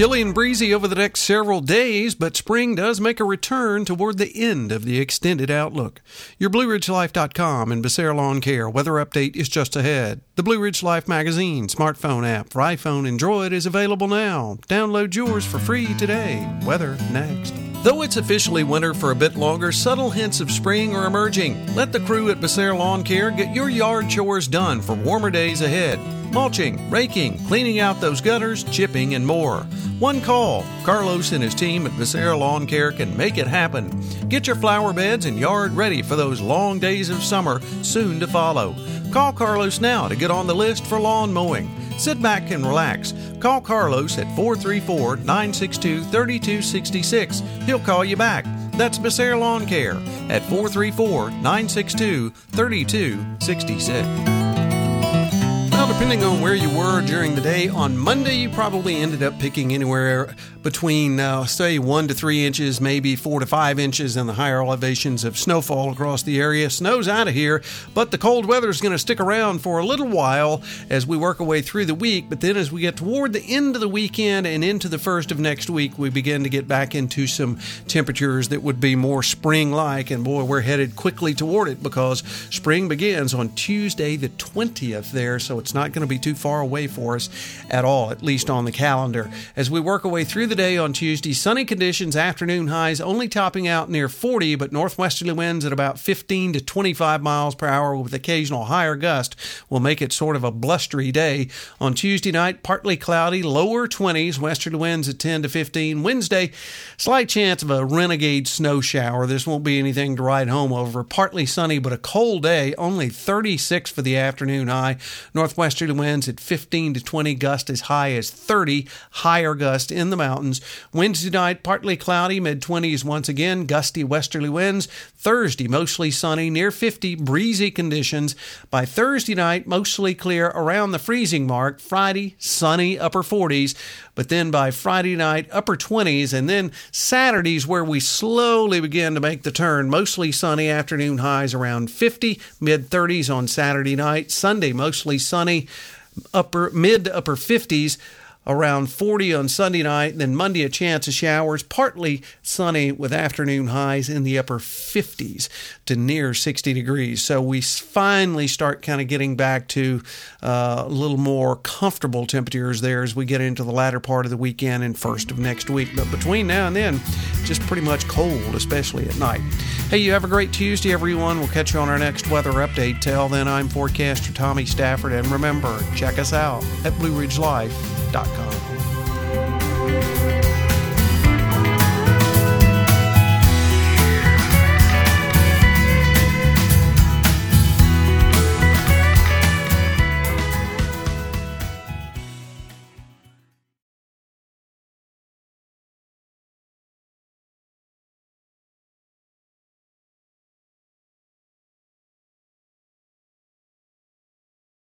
Chilly and breezy over the next several days, but spring does make a return toward the end of the extended outlook. Your BlueRidgeLife.com and Becerra Lawn Care weather update is just ahead. The Blue Ridge Life magazine smartphone app for iPhone and Droid is available now. Download yours for free today. Weather next. Though it's officially winter for a bit longer, subtle hints of spring are emerging. Let the crew at Becerra Lawn Care get your yard chores done for warmer days ahead mulching, raking, cleaning out those gutters, chipping, and more. One call. Carlos and his team at Becerra Lawn Care can make it happen. Get your flower beds and yard ready for those long days of summer soon to follow. Call Carlos now to get on the list for lawn mowing. Sit back and relax. Call Carlos at 434 962 3266. He'll call you back. That's Becerra Lawn Care at 434 962 3266. Depending on where you were during the day, on Monday you probably ended up picking anywhere between, uh, say, one to three inches, maybe four to five inches in the higher elevations of snowfall across the area. Snow's out of here, but the cold weather is going to stick around for a little while as we work our way through the week. But then, as we get toward the end of the weekend and into the first of next week, we begin to get back into some temperatures that would be more spring like. And boy, we're headed quickly toward it because spring begins on Tuesday, the 20th, there. So it's not going to be too far away for us at all, at least on the calendar. As we work our way through the day on Tuesday, sunny conditions, afternoon highs only topping out near 40, but northwesterly winds at about 15 to 25 miles per hour with occasional higher gust will make it sort of a blustery day. On Tuesday night, partly cloudy, lower 20s, westerly winds at 10 to 15. Wednesday, slight chance of a renegade snow shower. This won't be anything to ride home over. Partly sunny, but a cold day, only 36 for the afternoon high. Northwesterly winds at 15 to 20, gust as high as 30, higher gust in the mountains. Wednesday night, partly cloudy, mid 20s once again, gusty westerly winds. Thursday, mostly sunny, near 50, breezy conditions. By Thursday night, mostly clear around the freezing mark. Friday, sunny, upper 40s. But then by Friday night, upper 20s. And then Saturday's where we slowly begin to make the turn. Mostly sunny, afternoon highs around 50, mid 30s on Saturday night. Sunday, mostly sunny upper mid to upper 50s around 40 on Sunday night. Then Monday, a chance of showers, partly sunny with afternoon highs in the upper 50s to near 60 degrees. So we finally start kind of getting back to uh, a little more comfortable temperatures there as we get into the latter part of the weekend and first of next week. But between now and then, just pretty much cold, especially at night. Hey, you have a great Tuesday, everyone. We'll catch you on our next weather update. Till then, I'm forecaster Tommy Stafford, and remember, check us out at BlueRidgeLife.com www.thebrandonbrown.com.